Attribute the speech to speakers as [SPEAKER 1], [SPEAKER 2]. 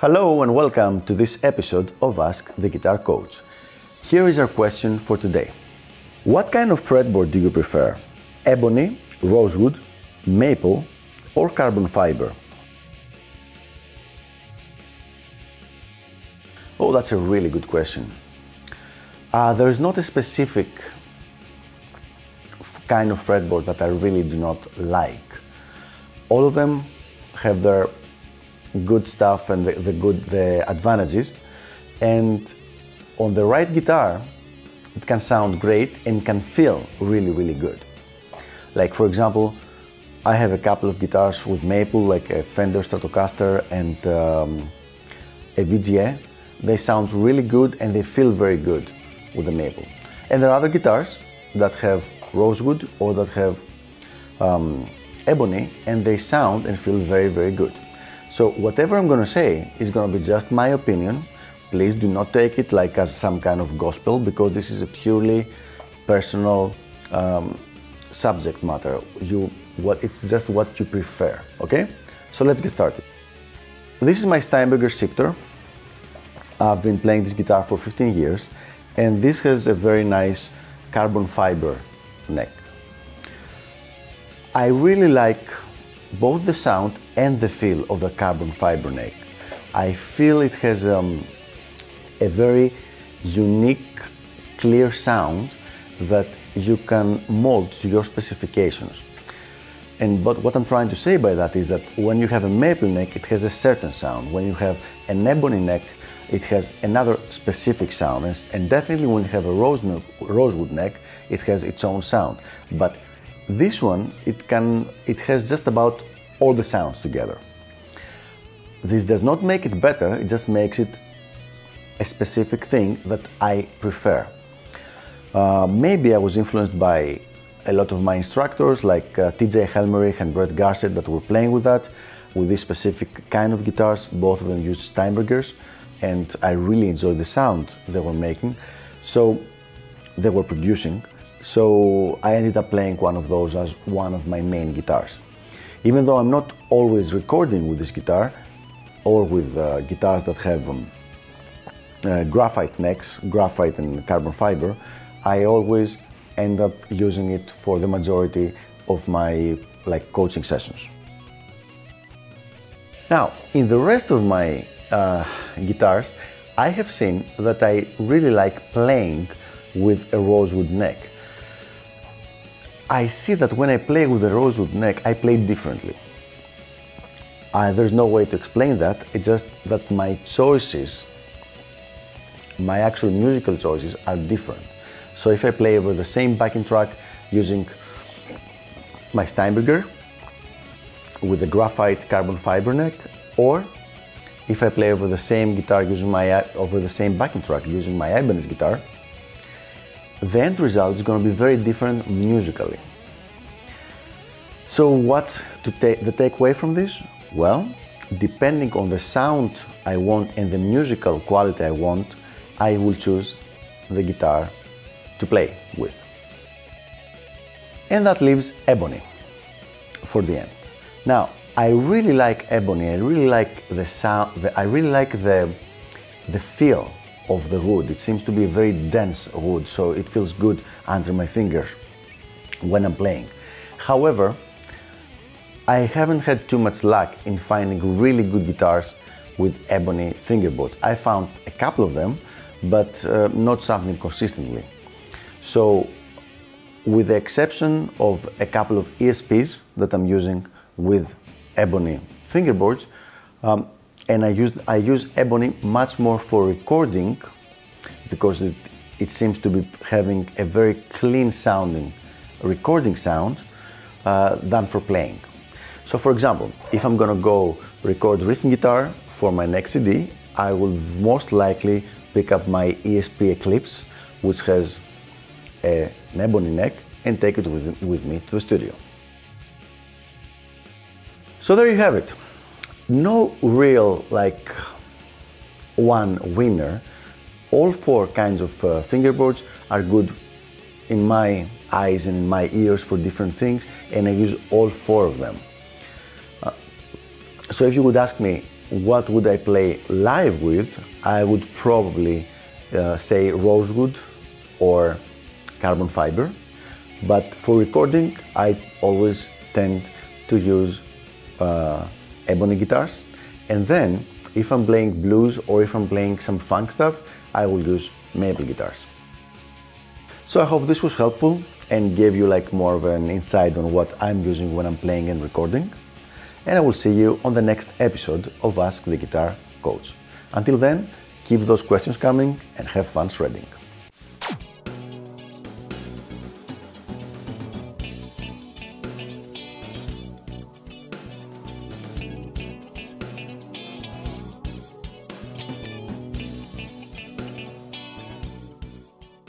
[SPEAKER 1] Hello and welcome to this episode of Ask the Guitar Coach. Here is our question for today. What kind of fretboard do you prefer? Ebony, rosewood, maple, or carbon fiber? Oh, that's a really good question. Uh, there is not a specific kind of fretboard that I really do not like. All of them have their good stuff and the, the good the advantages, and on the right guitar, it can sound great and can feel really really good. Like for example, I have a couple of guitars with maple, like a Fender Stratocaster and um, a VGA. They sound really good and they feel very good with the maple. And there are other guitars that have rosewood or that have um, ebony and they sound and feel very, very good. So, whatever I'm going to say is going to be just my opinion. Please do not take it like as some kind of gospel because this is a purely personal um, subject matter. You, what, it's just what you prefer, okay? So, let's get started. This is my Steinberger Sictor. I've been playing this guitar for 15 years, and this has a very nice carbon fiber neck. I really like both the sound and the feel of the carbon fiber neck. I feel it has um, a very unique, clear sound that you can mold to your specifications. And but what I'm trying to say by that is that when you have a maple neck, it has a certain sound. When you have an ebony neck, it has another specific sound. And, definitely when you have a rose rosewood neck, it has its own sound. But this one, it can, it has just about all the sounds together. This does not make it better, it just makes it a specific thing that I prefer. Uh, maybe I was influenced by a lot of my instructors like uh, TJ Helmerich and Brett Garsed that were playing with that, with this specific kind of guitars. Both of them used Steinbergers, and I really enjoyed the sound they were making. So they were producing. So I ended up playing one of those as one of my main guitars. Even though I'm not always recording with this guitar or with uh, guitars that have um, uh, graphite necks, graphite and carbon fiber, I always end up using it for the majority of my like coaching sessions. Now, in the rest of my uh, guitars, I have seen that I really like playing with a rosewood neck. I see that when I play with a rosewood neck, I play differently. Uh, there's no way to explain that, it's just that my choices, my actual musical choices, are different. So if I play over the same backing track using my Steinberger with a graphite carbon fiber neck, or if I play over the same guitar using my over the same backing track using my Ibanez guitar, the end result is going to be very different musically. So what's to take the takeaway from this? Well, depending on the sound I want and the musical quality I want, I will choose the guitar to play with. And that leaves ebony for the end. Now, I really like ebony. I really like the sound. The, I really like the the feel of the wood. It seems to be a very dense wood, so it feels good under my fingers when I'm playing. However, I haven't had too much luck in finding really good guitars with ebony fingerboards. I found a couple of them, but uh, not something consistently. So, with the exception of a couple of ESPs that I'm using with ebony fingerboards, um, and I use I use ebony much more for recording because it, it seems to be having a very clean sounding recording sound uh, than for playing. So, for example, if I'm gonna go record rhythm guitar for my next CD, I will most likely pick up my ESP Eclipse, which has a, an ebony neck, and take it with, with me to the studio. So there you have it. No real like one winner. All four kinds of uh, fingerboards are good in my eyes and in my ears for different things, and I use all four of them. Uh, so if you would ask me, what would I play live with, I would probably uh, say rosewood or carbon fiber. But for recording, I always tend to use uh, ebony guitars. And then, if I'm playing blues or if I'm playing some funk stuff, I will use maple guitars. So I hope this was helpful and gave you like more of an insight on what I'm using when I'm playing and recording. And I will see you on the next episode of Ask the Guitar Coach. Until then, keep those questions coming and have fun shredding.